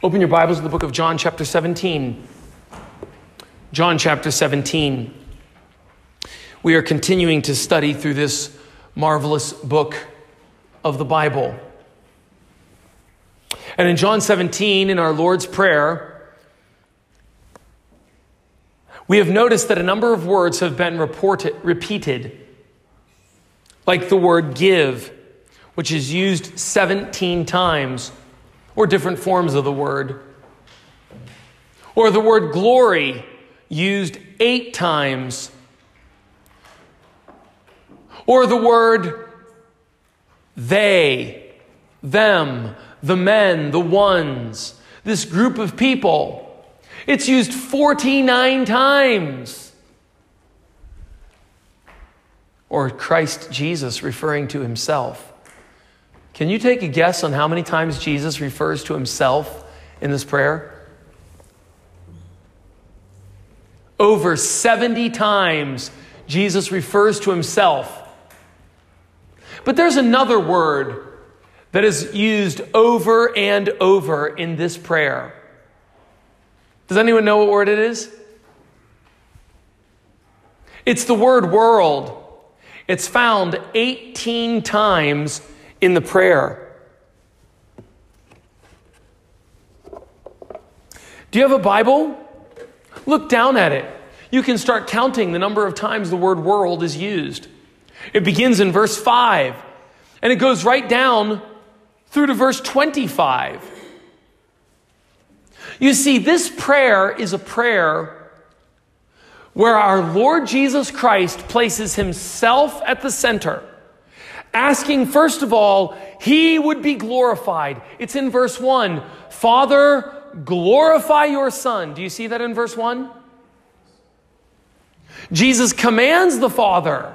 Open your Bibles to the book of John, chapter 17. John, chapter 17. We are continuing to study through this marvelous book of the Bible. And in John 17, in our Lord's Prayer, we have noticed that a number of words have been reported, repeated, like the word give, which is used 17 times or different forms of the word. Or the word glory used eight times. Or the word they, them, the men, the ones, this group of people. It's used 49 times. Or Christ Jesus referring to himself. Can you take a guess on how many times Jesus refers to himself in this prayer? Over 70 times Jesus refers to himself. But there's another word that is used over and over in this prayer. Does anyone know what word it is? It's the word world. It's found 18 times in the prayer. Do you have a Bible? Look down at it. You can start counting the number of times the word world is used. It begins in verse 5 and it goes right down through to verse 25. You see, this prayer is a prayer where our Lord Jesus Christ places himself at the center asking, first of all, he would be glorified. It's in verse 1. Father, glorify your Son. Do you see that in verse 1? Jesus commands the Father,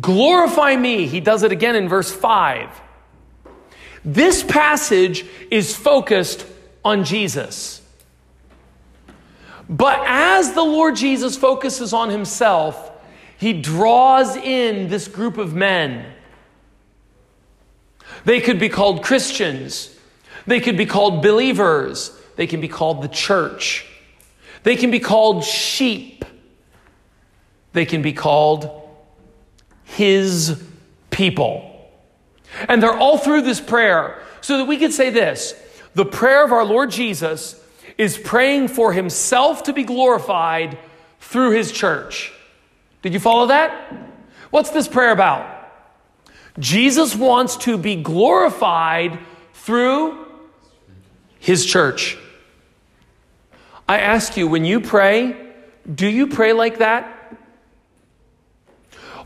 glorify me. He does it again in verse 5. This passage is focused on Jesus. But as the Lord Jesus focuses on himself, he draws in this group of men. They could be called Christians. They could be called believers. They can be called the church. They can be called sheep. They can be called his people. And they're all through this prayer so that we could say this the prayer of our Lord Jesus is praying for himself to be glorified through his church. Did you follow that? What's this prayer about? Jesus wants to be glorified through his church. I ask you, when you pray, do you pray like that?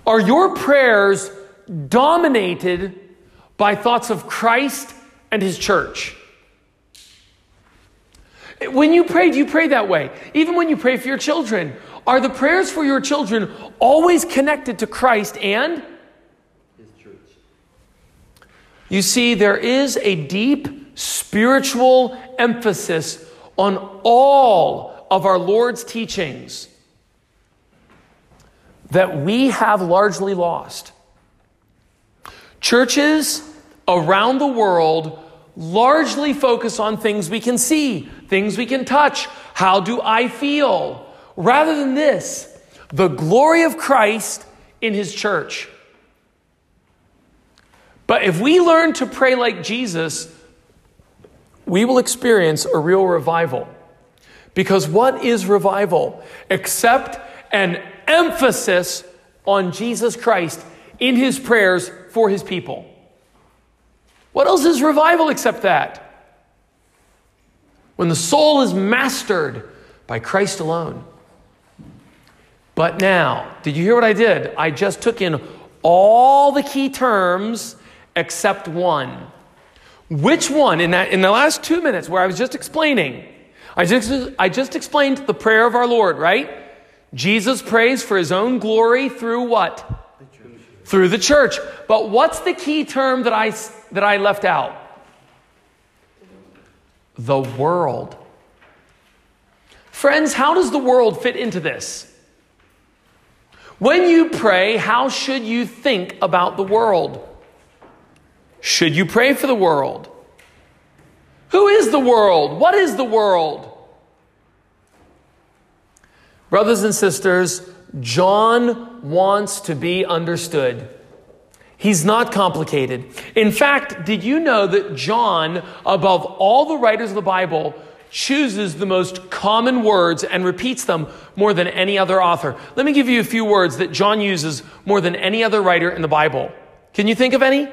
Are your prayers dominated by thoughts of Christ and his church? When you pray, do you pray that way? Even when you pray for your children, are the prayers for your children always connected to Christ and? You see, there is a deep spiritual emphasis on all of our Lord's teachings that we have largely lost. Churches around the world largely focus on things we can see, things we can touch. How do I feel? rather than this, the glory of Christ in his church. But if we learn to pray like Jesus, we will experience a real revival. Because what is revival except an emphasis on Jesus Christ in his prayers for his people? What else is revival except that? When the soul is mastered by Christ alone. But now, did you hear what I did? I just took in all the key terms except one. Which one? In, that, in the last two minutes where I was just explaining, I just, I just explained the prayer of our Lord, right? Jesus prays for his own glory through what? The through the church. But what's the key term that I, that I left out? The world. Friends, how does the world fit into this? When you pray, how should you think about the world? Should you pray for the world? Who is the world? What is the world? Brothers and sisters, John wants to be understood. He's not complicated. In fact, did you know that John, above all the writers of the Bible, chooses the most common words and repeats them more than any other author? Let me give you a few words that John uses more than any other writer in the Bible. Can you think of any?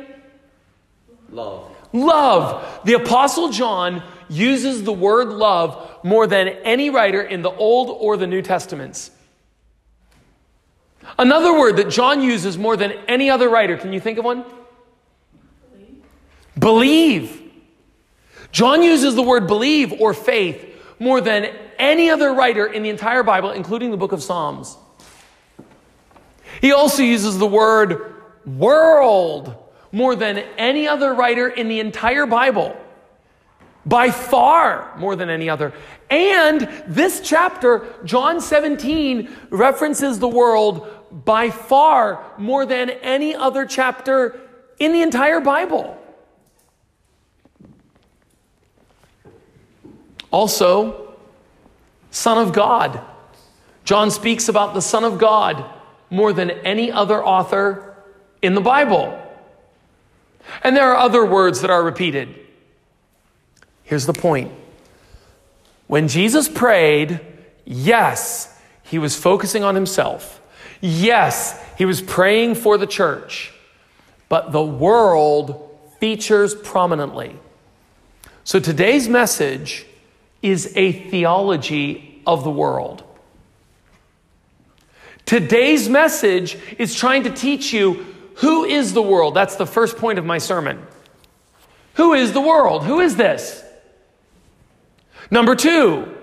Love. Love. The Apostle John uses the word love more than any writer in the Old or the New Testaments. Another word that John uses more than any other writer, can you think of one? Believe. believe. John uses the word believe or faith more than any other writer in the entire Bible, including the book of Psalms. He also uses the word world more than any other writer in the entire Bible. By far more than any other. And this chapter, John 17, references the world by far more than any other chapter in the entire Bible. Also, Son of God. John speaks about the Son of God more than any other author in the Bible. And there are other words that are repeated. Here's the point. When Jesus prayed, yes, he was focusing on himself. Yes, he was praying for the church, but the world features prominently. So today's message is a theology of the world. Today's message is trying to teach you who is the world. That's the first point of my sermon. Who is the world? Who is this? Number two,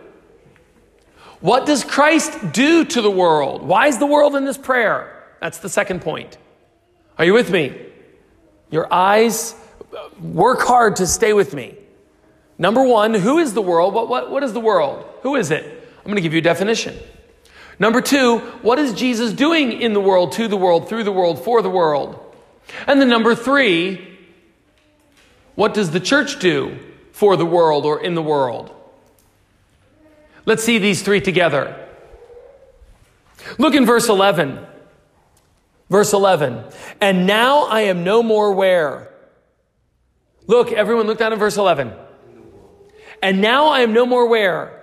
what does Christ do to the world? Why is the world in this prayer? That's the second point. Are you with me? Your eyes, work hard to stay with me. Number one, who is the world? What, what, what is the world? Who is it? I'm going to give you a definition. Number two, what is Jesus doing in the world, to the world, through the world, for the world? And then number three, what does the church do for the world or in the world? Let's see these three together. Look in verse 11. Verse 11. And now I am no more where? Look, everyone look down at verse 11. And now I am no more where?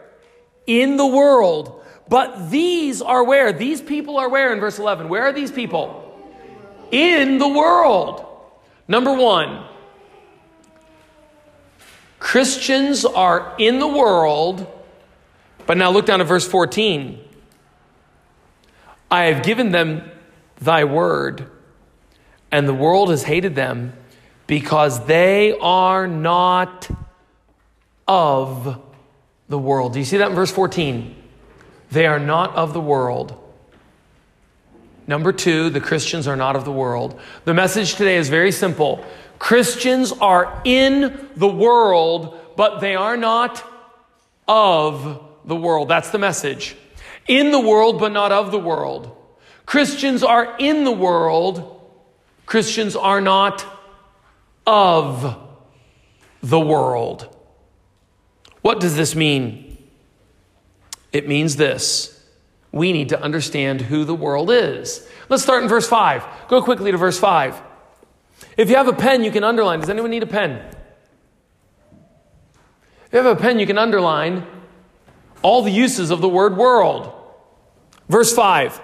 In the world. But these are where? These people are where in verse 11? Where are these people? In the world. Number one, Christians are in the world but now look down at verse 14. I have given them thy word, and the world has hated them because they are not of the world. Do you see that in verse 14? They are not of the world. Number two, the Christians are not of the world. The message today is very simple Christians are in the world, but they are not of the world. That's the message. In the world, but not of the world. Christians are in the world. Christians are not of the world. What does this mean? It means this. We need to understand who the world is. Let's start in verse 5. Go quickly to verse 5. If you have a pen, you can underline. Does anyone need a pen? If you have a pen, you can underline all the uses of the word world. Verse 5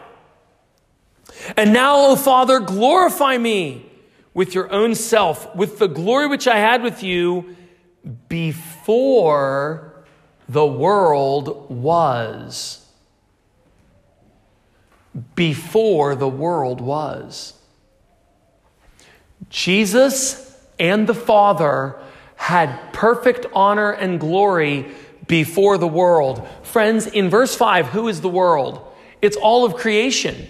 And now, O Father, glorify me with your own self, with the glory which I had with you before the world was. Before the world was. Jesus and the Father had perfect honor and glory before the world. Friends, in verse 5, who is the world? It's all of creation.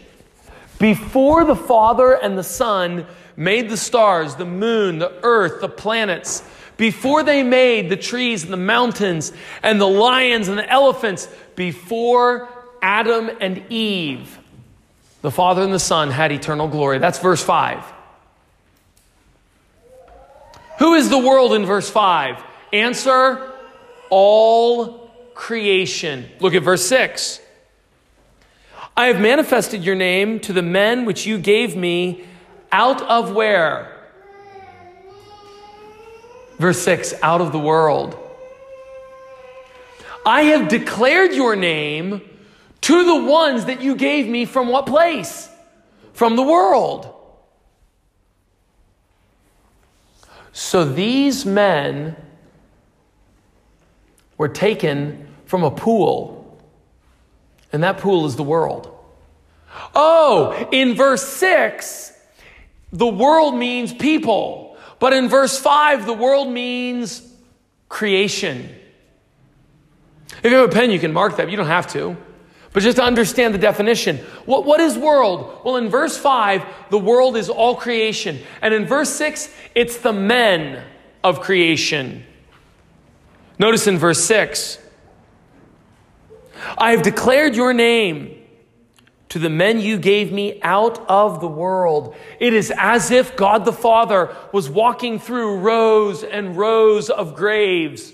Before the Father and the Son made the stars, the moon, the earth, the planets, before they made the trees and the mountains and the lions and the elephants, before Adam and Eve, the Father and the Son had eternal glory. That's verse 5. Who is the world in verse 5? Answer all creation. Look at verse 6. I have manifested your name to the men which you gave me out of where? Verse 6 out of the world. I have declared your name to the ones that you gave me from what place? From the world. So these men were taken from a pool, and that pool is the world. Oh, in verse 6, the world means people, but in verse 5, the world means creation. If you have a pen, you can mark that. You don't have to. But just to understand the definition. What, what is world? Well, in verse 5, the world is all creation. And in verse 6, it's the men of creation. Notice in verse 6 I have declared your name to the men you gave me out of the world. It is as if God the Father was walking through rows and rows of graves.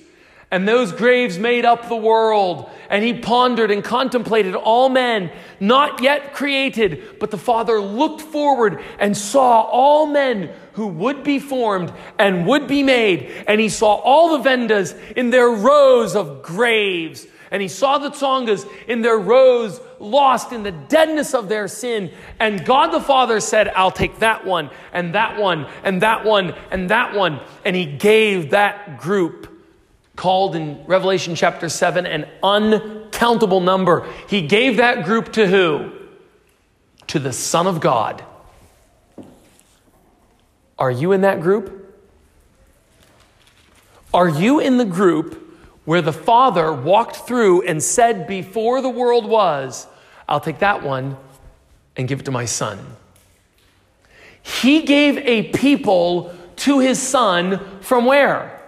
And those graves made up the world. And he pondered and contemplated all men, not yet created, but the Father looked forward and saw all men who would be formed and would be made. And he saw all the Vendas in their rows of graves. And he saw the Tsongas in their rows, lost in the deadness of their sin. And God the Father said, I'll take that one, and that one, and that one, and that one. And he gave that group called in Revelation chapter 7 an uncountable number. He gave that group to who? To the Son of God. Are you in that group? Are you in the group where the Father walked through and said before the world was, I'll take that one and give it to my Son? He gave a people to his Son from where?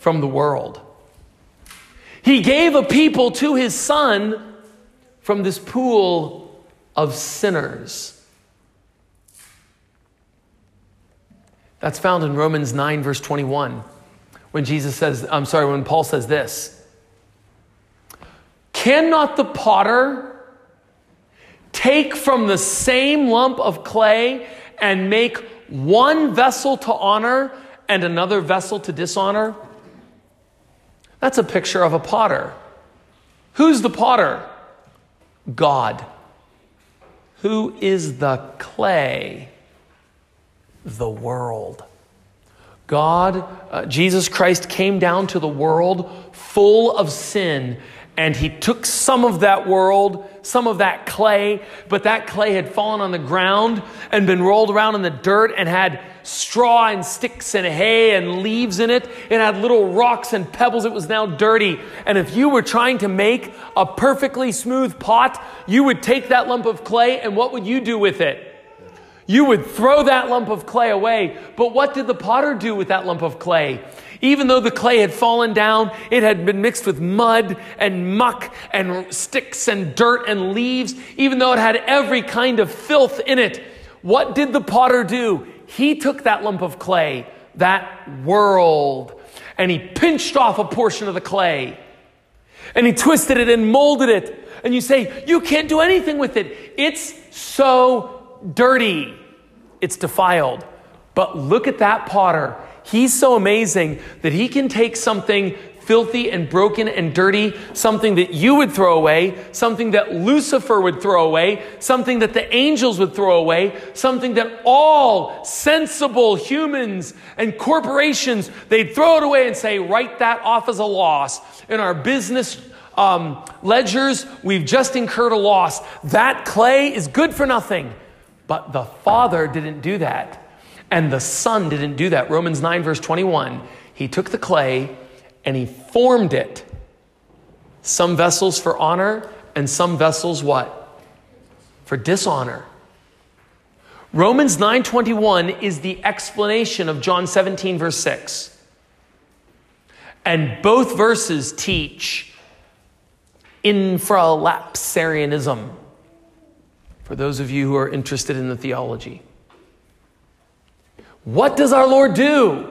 From the world. He gave a people to his son from this pool of sinners. That's found in Romans 9, verse 21, when Jesus says, I'm sorry, when Paul says this Cannot the potter take from the same lump of clay and make one vessel to honor and another vessel to dishonor? That's a picture of a potter. Who's the potter? God. Who is the clay? The world. God, uh, Jesus Christ came down to the world full of sin and he took some of that world, some of that clay, but that clay had fallen on the ground and been rolled around in the dirt and had straw and sticks and hay and leaves in it. It had little rocks and pebbles. It was now dirty. And if you were trying to make a perfectly smooth pot, you would take that lump of clay and what would you do with it? You would throw that lump of clay away. But what did the potter do with that lump of clay? Even though the clay had fallen down, it had been mixed with mud and muck and sticks and dirt and leaves, even though it had every kind of filth in it. What did the potter do? He took that lump of clay, that world, and he pinched off a portion of the clay. And he twisted it and molded it. And you say, You can't do anything with it. It's so dirty. It's defiled. But look at that potter. He's so amazing that he can take something filthy and broken and dirty, something that you would throw away, something that Lucifer would throw away, something that the angels would throw away, something that all sensible humans and corporations, they'd throw it away and say, write that off as a loss. In our business um, ledgers, we've just incurred a loss. That clay is good for nothing. But the Father didn't do that. And the Son didn't do that. Romans 9, verse 21. He took the clay and he formed it. Some vessels for honor and some vessels what? For dishonor. Romans 9:21 is the explanation of John 17 verse 6. And both verses teach infralapsarianism for those of you who are interested in the theology. What does our Lord do?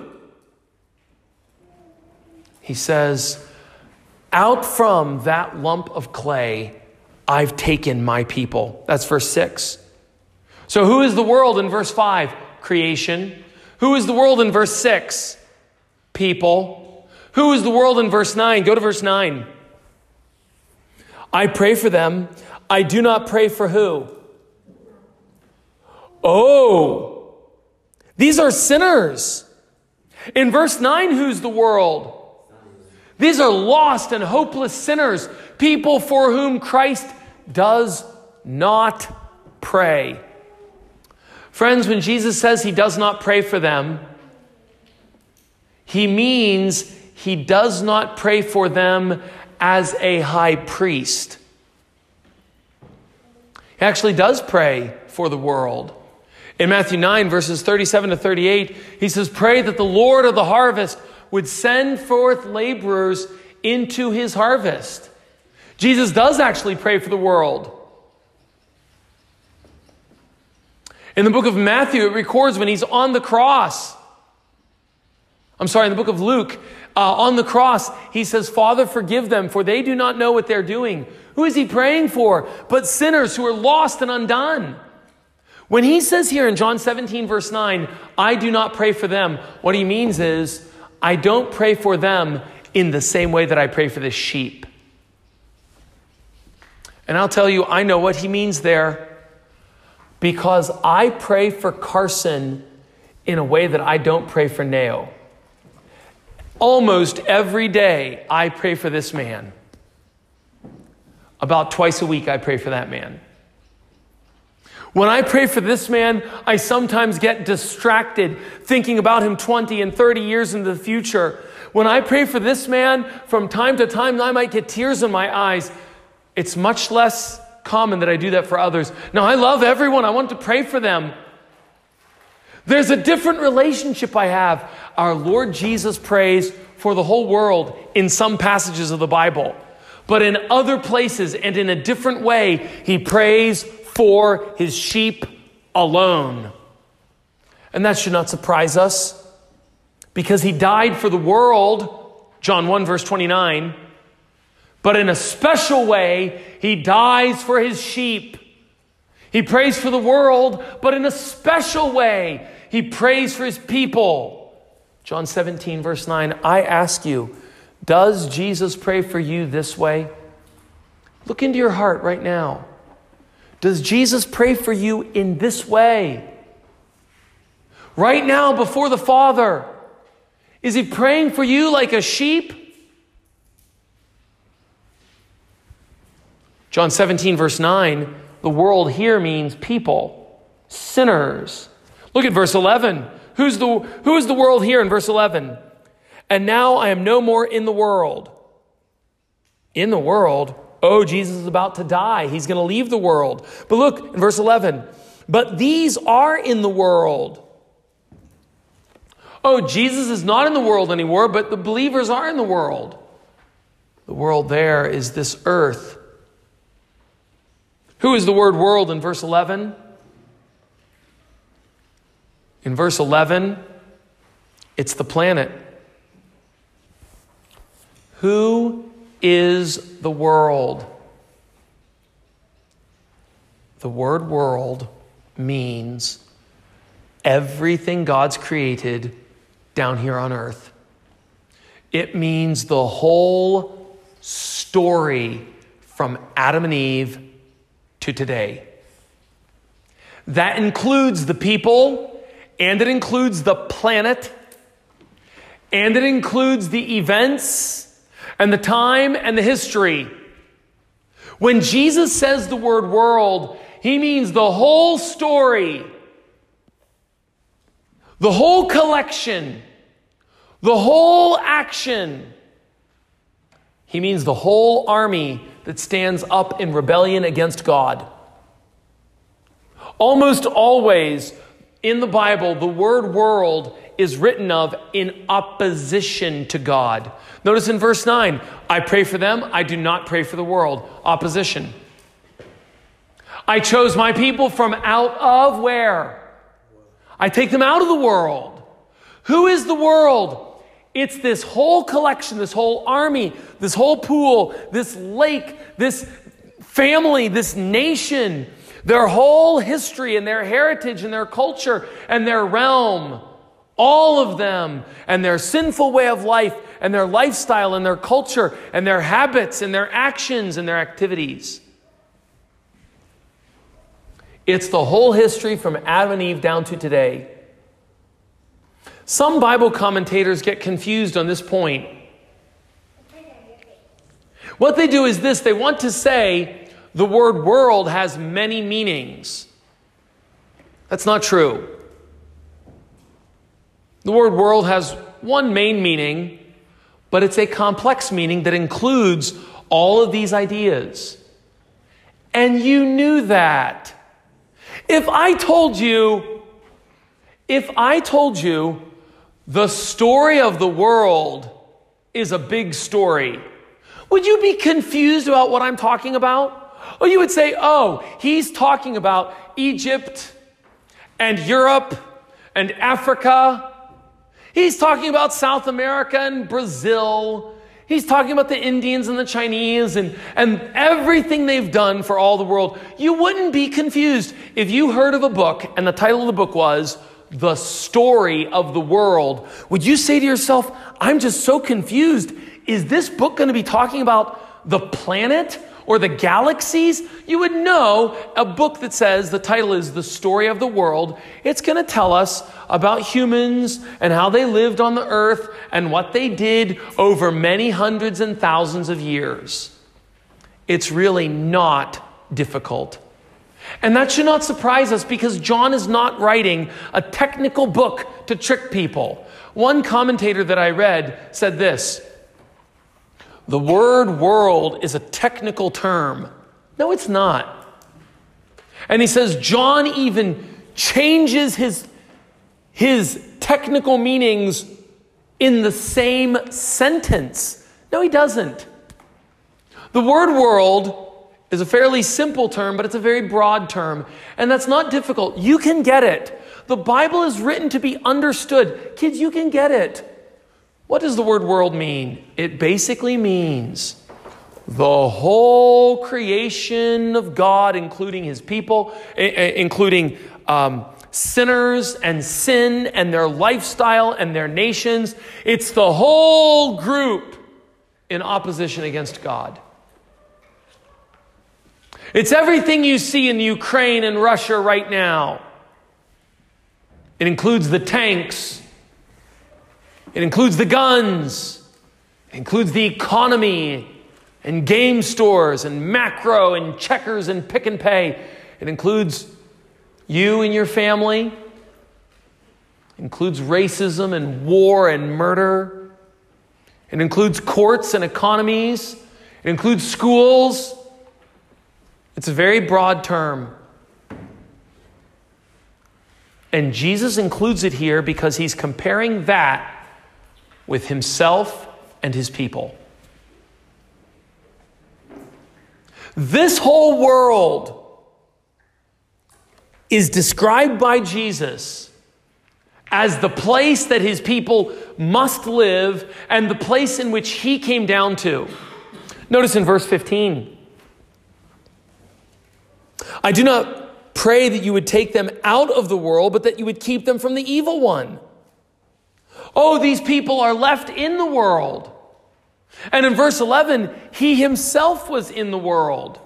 He says, Out from that lump of clay, I've taken my people. That's verse 6. So, who is the world in verse 5? Creation. Who is the world in verse 6? People. Who is the world in verse 9? Go to verse 9. I pray for them. I do not pray for who? Oh, these are sinners. In verse 9, who's the world? These are lost and hopeless sinners, people for whom Christ does not pray. Friends, when Jesus says he does not pray for them, he means he does not pray for them as a high priest. He actually does pray for the world. In Matthew 9, verses 37 to 38, he says, Pray that the Lord of the harvest would send forth laborers into his harvest. Jesus does actually pray for the world. In the book of Matthew, it records when he's on the cross. I'm sorry, in the book of Luke, uh, on the cross, he says, Father, forgive them, for they do not know what they're doing. Who is he praying for? But sinners who are lost and undone. When he says here in John 17, verse 9, I do not pray for them, what he means is, I don't pray for them in the same way that I pray for the sheep. And I'll tell you, I know what he means there because I pray for Carson in a way that I don't pray for Nao. Almost every day, I pray for this man. About twice a week, I pray for that man. When I pray for this man, I sometimes get distracted thinking about him 20 and 30 years into the future. When I pray for this man, from time to time, I might get tears in my eyes. It's much less common that I do that for others. Now, I love everyone, I want to pray for them. There's a different relationship I have. Our Lord Jesus prays for the whole world in some passages of the Bible, but in other places and in a different way, he prays for his sheep alone. And that should not surprise us because he died for the world, John 1, verse 29. But in a special way, he dies for his sheep. He prays for the world, but in a special way, he prays for his people. John 17, verse 9 I ask you, does Jesus pray for you this way? Look into your heart right now. Does Jesus pray for you in this way? Right now, before the Father, is he praying for you like a sheep? John 17, verse 9, the world here means people, sinners. Look at verse 11. Who's the, who is the world here in verse 11? And now I am no more in the world. In the world? Oh, Jesus is about to die. He's going to leave the world. But look in verse 11. But these are in the world. Oh, Jesus is not in the world anymore, but the believers are in the world. The world there is this earth. Who is the word world in verse 11? In verse 11, it's the planet. Who is the world? The word world means everything God's created down here on earth. It means the whole story from Adam and Eve to today. That includes the people and it includes the planet, and it includes the events and the time and the history. When Jesus says the word world, he means the whole story, the whole collection, the whole action. He means the whole army that stands up in rebellion against God. Almost always, in the Bible, the word world is written of in opposition to God. Notice in verse 9, I pray for them, I do not pray for the world. Opposition. I chose my people from out of where? I take them out of the world. Who is the world? It's this whole collection, this whole army, this whole pool, this lake, this family, this nation, their whole history and their heritage and their culture and their realm. All of them and their sinful way of life and their lifestyle and their culture and their habits and their actions and their activities. It's the whole history from Adam and Eve down to today. Some Bible commentators get confused on this point. What they do is this they want to say the word world has many meanings. That's not true. The word world has one main meaning, but it's a complex meaning that includes all of these ideas. And you knew that. If I told you, if I told you the story of the world is a big story, would you be confused about what I'm talking about? Or you would say, oh, he's talking about Egypt and Europe and Africa. He's talking about South America and Brazil He's talking about the Indians and the Chinese and, and everything they've done for all the world. You wouldn't be confused if you heard of a book and the title of the book was The Story of the World. Would you say to yourself, I'm just so confused. Is this book going to be talking about the planet or the galaxies, you would know a book that says the title is The Story of the World. It's going to tell us about humans and how they lived on the earth and what they did over many hundreds and thousands of years. It's really not difficult. And that should not surprise us because John is not writing a technical book to trick people. One commentator that I read said this the word world is a technical term. No, it's not. And he says John even changes his, his technical meanings in the same sentence. No, he doesn't. The word world is a fairly simple term, but it's a very broad term. And that's not difficult. You can get it. The Bible is written to be understood. Kids, you can get it. What does the word world mean? It basically means the whole creation of God, including his people, including um, sinners and sin and their lifestyle and their nations. It's the whole group in opposition against God. It's everything you see in Ukraine and Russia right now. It includes the tanks it includes the guns, it includes the economy and game stores and Makro and checkers and Pick n Pay. It includes you and your family. It includes racism and war and murder. It includes courts and economies. It includes schools. It's a very broad term. And Jesus includes it here because he's comparing that with himself and his people. This whole world is described by Jesus as the place that his people must live and the place in which he came down to. Notice in verse 15 I do not pray that you would take them out of the world, but that you would keep them from the evil one. Oh, these people are left in the world. And in verse 11, he himself was in the world.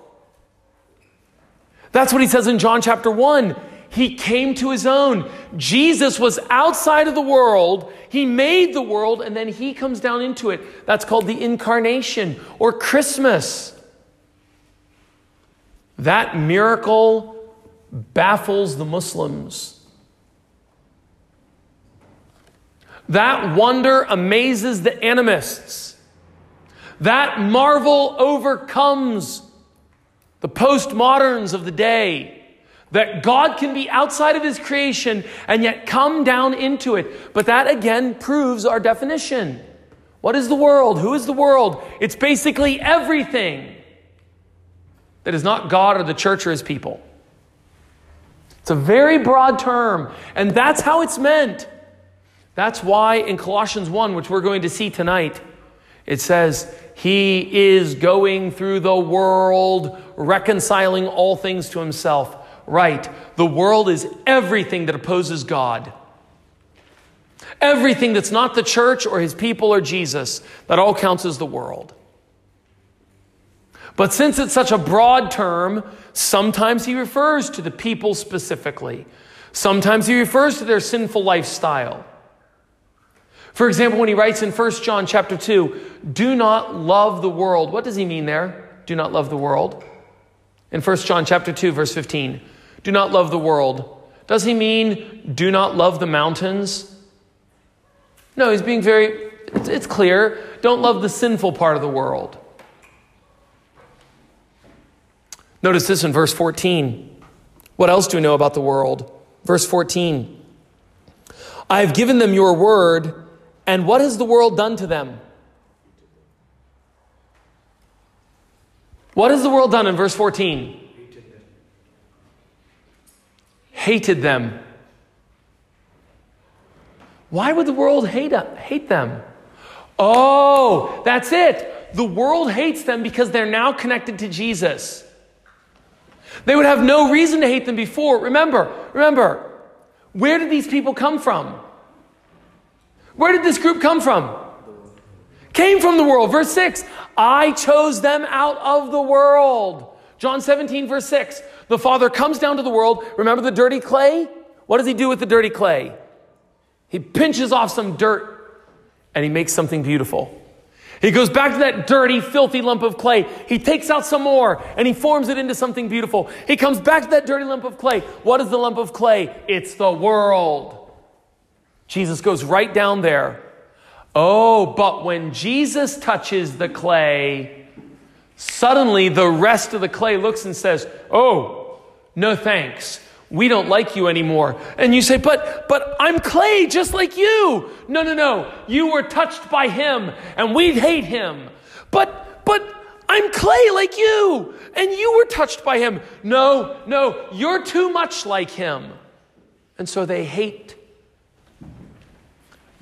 That's what he says in John chapter 1. He came to his own. Jesus was outside of the world. He made the world and then he comes down into it. That's called the incarnation or Christmas. That miracle baffles the Muslims. That wonder amazes the animists. That marvel overcomes the postmoderns of the day. That God can be outside of his creation and yet come down into it. But that again proves our definition. What is the world? Who is the world? It's basically everything that is not God or the church or his people. It's a very broad term, and that's how it's meant. That's why in Colossians 1, which we're going to see tonight, it says, He is going through the world, reconciling all things to Himself. Right. The world is everything that opposes God. Everything that's not the church or His people or Jesus, that all counts as the world. But since it's such a broad term, sometimes He refers to the people specifically. Sometimes He refers to their sinful lifestyle. For example, when he writes in 1 John chapter 2, do not love the world. What does he mean there? Do not love the world. In 1 John chapter 2 verse 15, do not love the world. Does he mean do not love the mountains? No, he's being very it's, clear, don't love the sinful part of the world. Notice this in verse 14. What else do we know about the world? Verse 14. I have given them your word and what has the world done to them? What has the world done in verse 14? Hated them. Why would the world hate, hate them? Oh, that's it. The world hates them because they're now connected to Jesus. They would have no reason to hate them before. Remember, remember, where did these people come from? Where did this group come from? Came from the world. Verse 6 I chose them out of the world. John 17, verse 6. The Father comes down to the world. Remember the dirty clay? What does he do with the dirty clay? He pinches off some dirt and he makes something beautiful. He goes back to that dirty, filthy lump of clay. He takes out some more and he forms it into something beautiful. He comes back to that dirty lump of clay. What is the lump of clay? It's the world. Jesus goes right down there. Oh, but when Jesus touches the clay, suddenly the rest of the clay looks and says, Oh, no thanks. We don't like you anymore. And you say, But, but I'm clay just like you. No, no, no. You were touched by him and we hate him. But, but I'm clay like you and you were touched by him. No, no, you're too much like him. And so they hate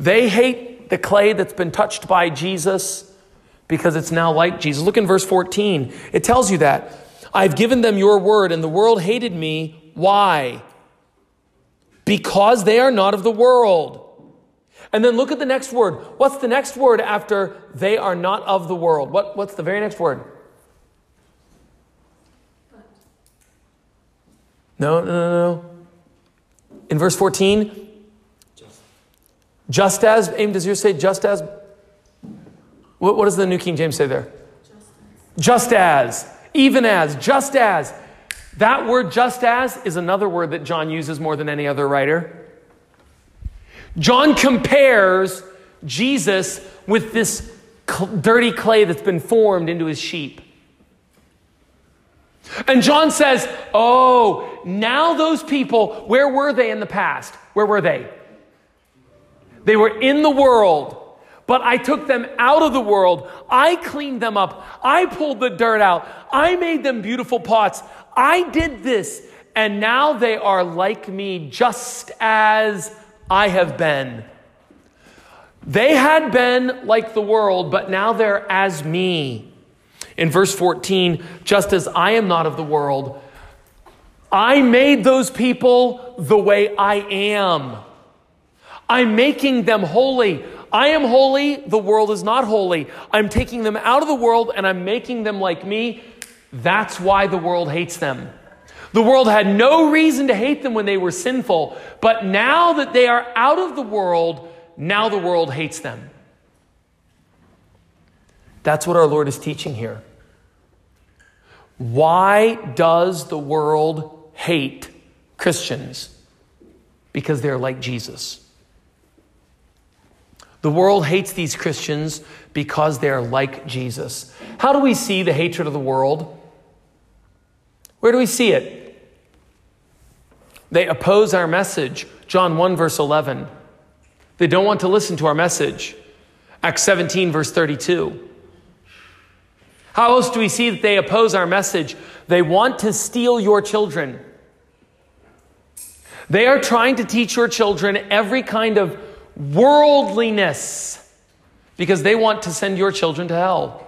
they hate the clay that's been touched by Jesus because it's now like Jesus. Look in verse 14. It tells you that. I've given them your word, and the world hated me. Why? Because they are not of the world. And then look at the next word. What's the next word after they are not of the world? What, what's the very next word? No, no, no, no. In verse 14, just as, aim, does yours say just as? What, what does the New King James say there? Just as. just as. Even as. Just as. That word just as is another word that John uses more than any other writer. John compares Jesus with this dirty clay that's been formed into his sheep. And John says, Oh, now those people, where were they in the past? Where were they? They were in the world, but I took them out of the world. I cleaned them up. I pulled the dirt out. I made them beautiful pots. I did this. And now they are like me, just as I have been. They had been like the world, but now they're as me. In verse 14, just as I am not of the world, I made those people the way I am. I'm making them holy. I am holy, the world is not holy. I'm taking them out of the world and I'm making them like me. That's why the world hates them. The world had no reason to hate them when they were sinful, but now that they are out of the world, now the world hates them. That's what our Lord is teaching here. Why does the world hate Christians? Because they're like Jesus. The world hates these Christians because they are like Jesus. How do we see the hatred of the world? Where do we see it? They oppose our message. John 1, verse 11. They don't want to listen to our message. Acts 17, verse 32. How else do we see that they oppose our message? They want to steal your children. They are trying to teach your children every kind of worldliness because they want to send your children to hell.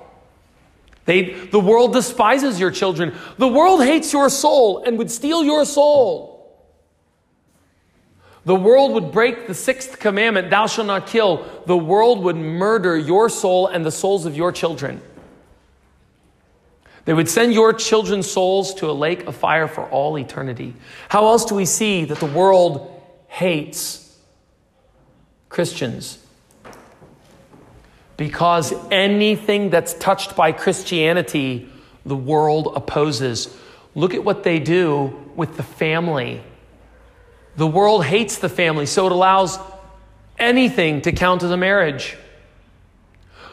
They, the world despises your children. The world hates your soul and would steal your soul. The world would break the sixth commandment, thou shalt not kill. The world would murder your soul and the souls of your children. They would send your children's souls to a lake of fire for all eternity. How else do we see that the world hates Christians? Because anything that's touched by Christianity, the world opposes. Look at what they do with the family. The world hates the family, so it allows anything to count as a marriage.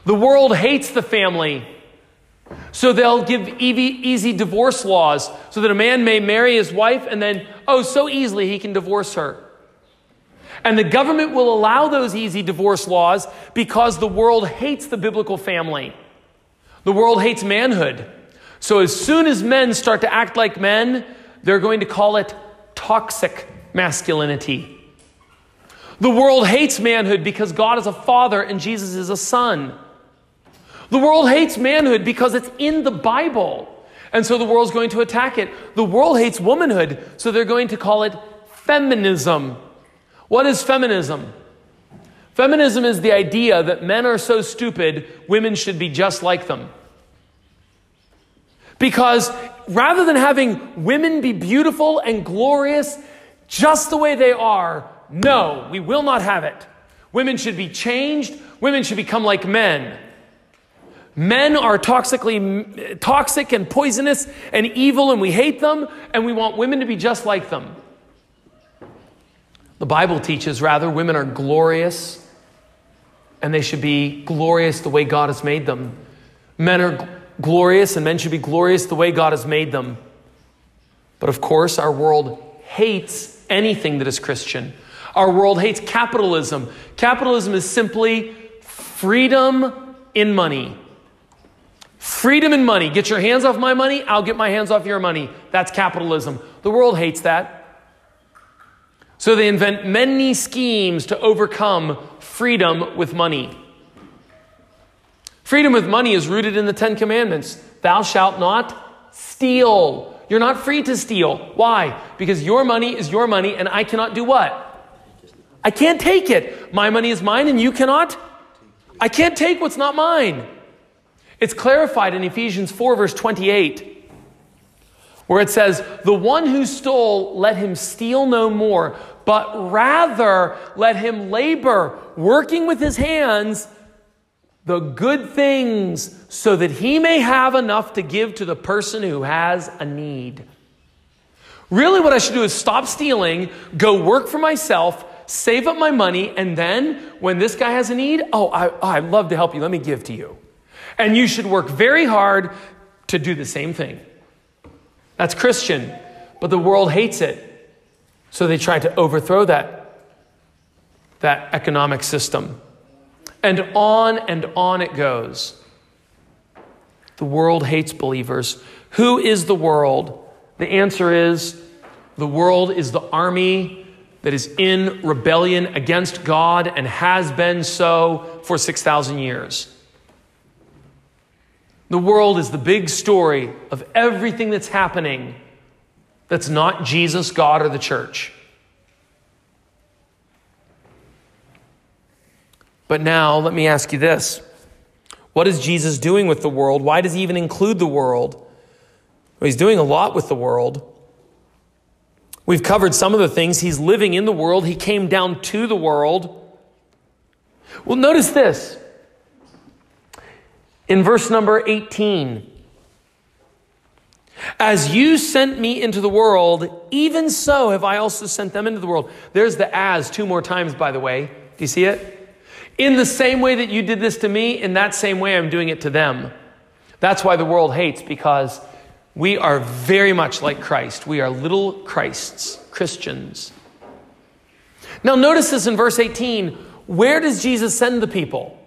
The world hates the family, so they'll give easy divorce laws so that a man may marry his wife and then, oh, so easily he can divorce her. And the government will allow those easy divorce laws because the world hates the biblical family. The world hates manhood. So as soon as men start to act like men, they're going to call it toxic masculinity. The world hates manhood because God is a father and Jesus is a son. The world hates manhood because it's in the Bible. And so the world's going to attack it. The world hates womanhood, so they're going to call it feminism. What is feminism? Feminism is the idea that men are so stupid, women should be just like them. Because rather than having women be beautiful and glorious just the way they are, no, we will not have it. Women should be changed. Women should become like men. Men are toxically toxic and poisonous and evil and we hate them and we want women to be just like them. The Bible teaches rather women are glorious and they should be glorious the way God has made them. Men are glorious and men should be glorious the way God has made them. But of course, our world hates anything that is Christian. Our world hates capitalism. Capitalism is simply freedom in money. Freedom in money. Get your hands off my money, I'll get my hands off your money. That's capitalism. The world hates that. So they invent many schemes to overcome freedom with money. Freedom with money is rooted in the Ten Commandments Thou shalt not steal. You're not free to steal. Why? Because your money is your money and I cannot do what? I can't take it. My money is mine and you cannot? I can't take what's not mine. It's clarified in Ephesians 4, verse 28, where it says, The one who stole, let him steal no more, but rather let him labor, working with his hands the good things so that he may have enough to give to the person who has a need. Really, what I should do is stop stealing, go work for myself, save up my money, and then when this guy has a need, oh, I, oh, I'd love to help you. Let me give to you. And you should work very hard to do the same thing. That's Christian, but the world hates it. So they try to overthrow that, that economic system. And on and on it goes. The world hates believers. Who is the world? The answer is the world is the army that is in rebellion against God and has been so for 6,000 years. The world is the big story of everything that's happening that's not Jesus, God, or the church. But now, let me ask you this What is Jesus doing with the world? Why does he even include the world? Well, he's doing a lot with the world. We've covered some of the things. He's living in the world, he came down to the world. Well, notice this. In verse number 18, as you sent me into the world, even so have I also sent them into the world. There's the as two more times, by the way. Do you see it? In the same way that you did this to me, in that same way I'm doing it to them. That's why the world hates, because we are very much like Christ. We are little Christs, Christians. Now, notice this in verse 18. Where does Jesus send the people?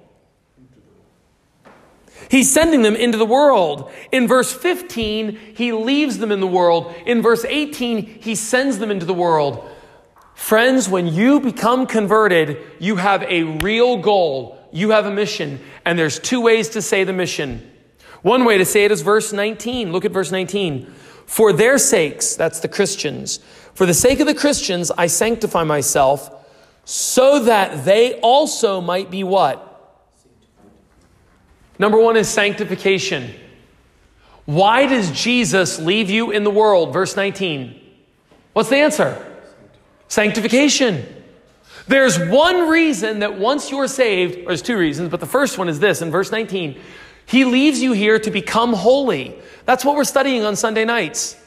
He's sending them into the world. In verse 15, he leaves them in the world. In verse 18, he sends them into the world. Friends, when you become converted, you have a real goal. You have a mission. And there's two ways to say the mission. One way to say it is verse 19. Look at verse 19. For their sakes, that's the Christians, for the sake of the Christians, I sanctify myself so that they also might be what? Number one is sanctification. Why does Jesus leave you in the world? Verse 19. What's the answer? Sanctification. There's one reason that once you're saved, or there's two reasons, but the first one is this in verse 19. He leaves you here to become holy. That's what we're studying on Sunday nights.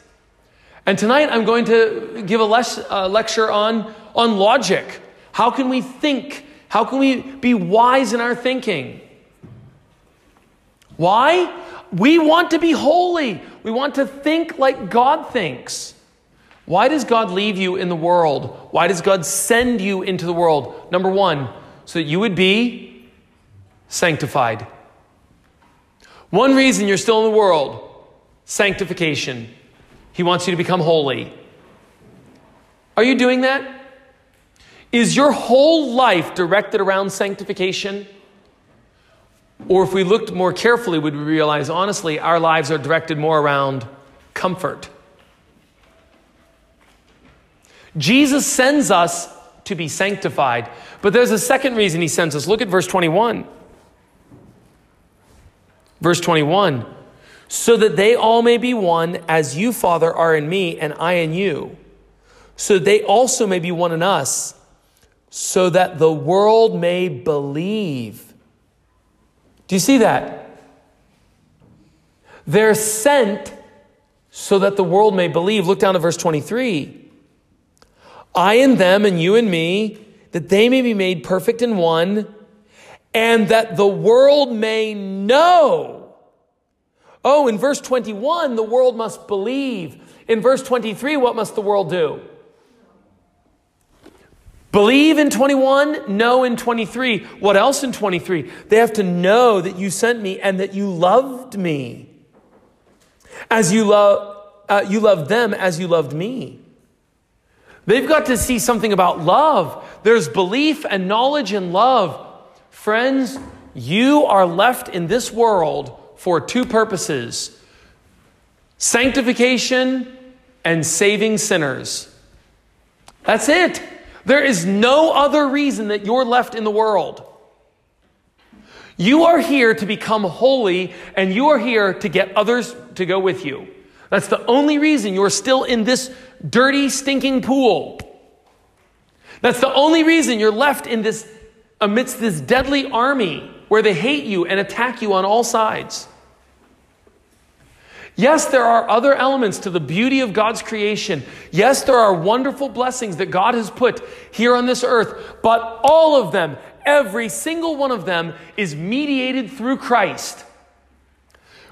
And tonight I'm going to give a les- uh, lecture on, on logic. How can we think? How can we be wise in our thinking? Why? We want to be holy. We want to think like God thinks. Why does God leave you in the world? Why does God send you into the world? Number one, so that you would be sanctified. One reason you're still in the world sanctification. He wants you to become holy. Are you doing that? Is your whole life directed around sanctification? Or if we looked more carefully, would we realize, honestly, our lives are directed more around comfort? Jesus sends us to be sanctified, but there's a second reason he sends us. Look at verse 21. Verse 21 so that they all may be one, as you, Father, are in me, and I in you, so they also may be one in us, so that the world may believe. Do you see that? They're sent so that the world may believe. Look down to verse 23. I and them, and you and me, that they may be made perfect in one, and that the world may know Oh, in verse 21, the world must believe. In verse 23, what must the world do? Believe in 21, know in 23. What else in 23? They have to know that you sent me and that you loved me. As you love, uh, you loved them as you loved me. They've got to see something about love. There's belief and knowledge and love. Friends, you are left in this world for two purposes sanctification and saving sinners. That's it. There is no other reason that you're left in the world. You are here to become holy, and you are here to get others to go with you. That's the only reason you're still in this dirty, stinking pool. That's the only reason you're left in this, amidst this deadly army where they hate you and attack you on all sides. Yes, there are other elements to the beauty of God's creation. Yes, there are wonderful blessings that God has put here on this earth, but all of them, every single one of them, is mediated through Christ.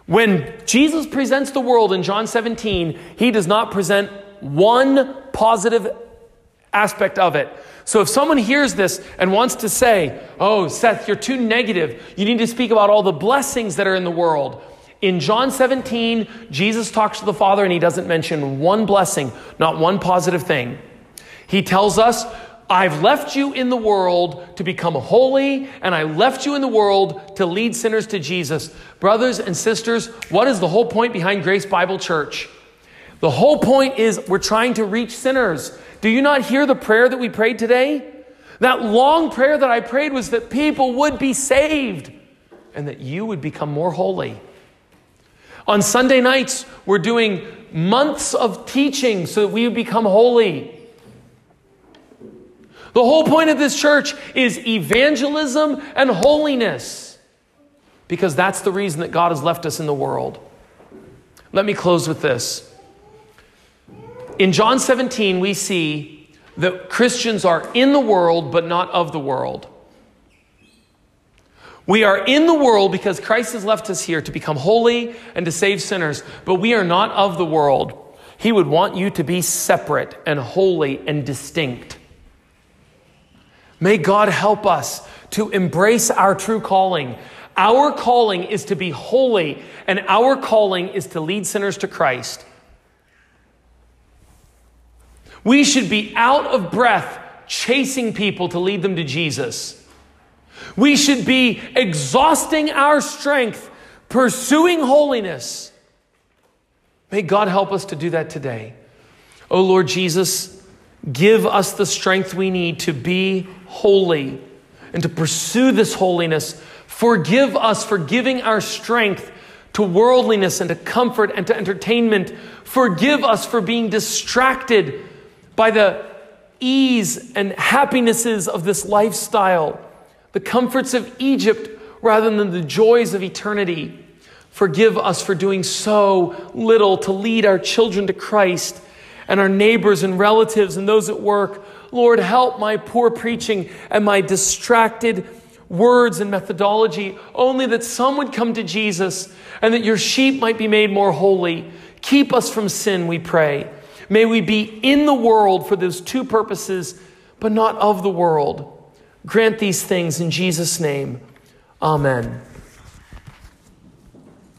When Jesus presents the world in John 17, he does not present one positive aspect of it. So if someone hears this and wants to say, Oh, Seth, you're too negative, you need to speak about all the blessings that are in the world. In John 17, Jesus talks to the Father and he doesn't mention one blessing, not one positive thing. He tells us, I've left you in the world to become holy, and I left you in the world to lead sinners to Jesus. Brothers and sisters, what is the whole point behind Grace Bible Church? The whole point is we're trying to reach sinners. Do you not hear the prayer that we prayed today? That long prayer that I prayed was that people would be saved and that you would become more holy. On Sunday nights, we're doing months of teaching so that we become holy. The whole point of this church is evangelism and holiness because that's the reason that God has left us in the world. Let me close with this. In John 17, we see that Christians are in the world but not of the world. We are in the world because Christ has left us here to become holy and to save sinners, but we are not of the world. He would want you to be separate and holy and distinct. May God help us to embrace our true calling. Our calling is to be holy, and our calling is to lead sinners to Christ. We should be out of breath chasing people to lead them to Jesus. We should be exhausting our strength, pursuing holiness. May God help us to do that today. Oh Lord Jesus, give us the strength we need to be holy and to pursue this holiness. Forgive us for giving our strength to worldliness and to comfort and to entertainment. Forgive us for being distracted by the ease and happinesses of this lifestyle, the comforts of Egypt rather than the joys of eternity. Forgive us for doing so little to lead our children to Christ and our neighbors and relatives and those at work. Lord, help my poor preaching and my distracted words and methodology, only that some would come to Jesus and that your sheep might be made more holy. Keep us from sin, we pray. May we be in the world for those two purposes, but not of the world. Grant these things in Jesus' name. Amen.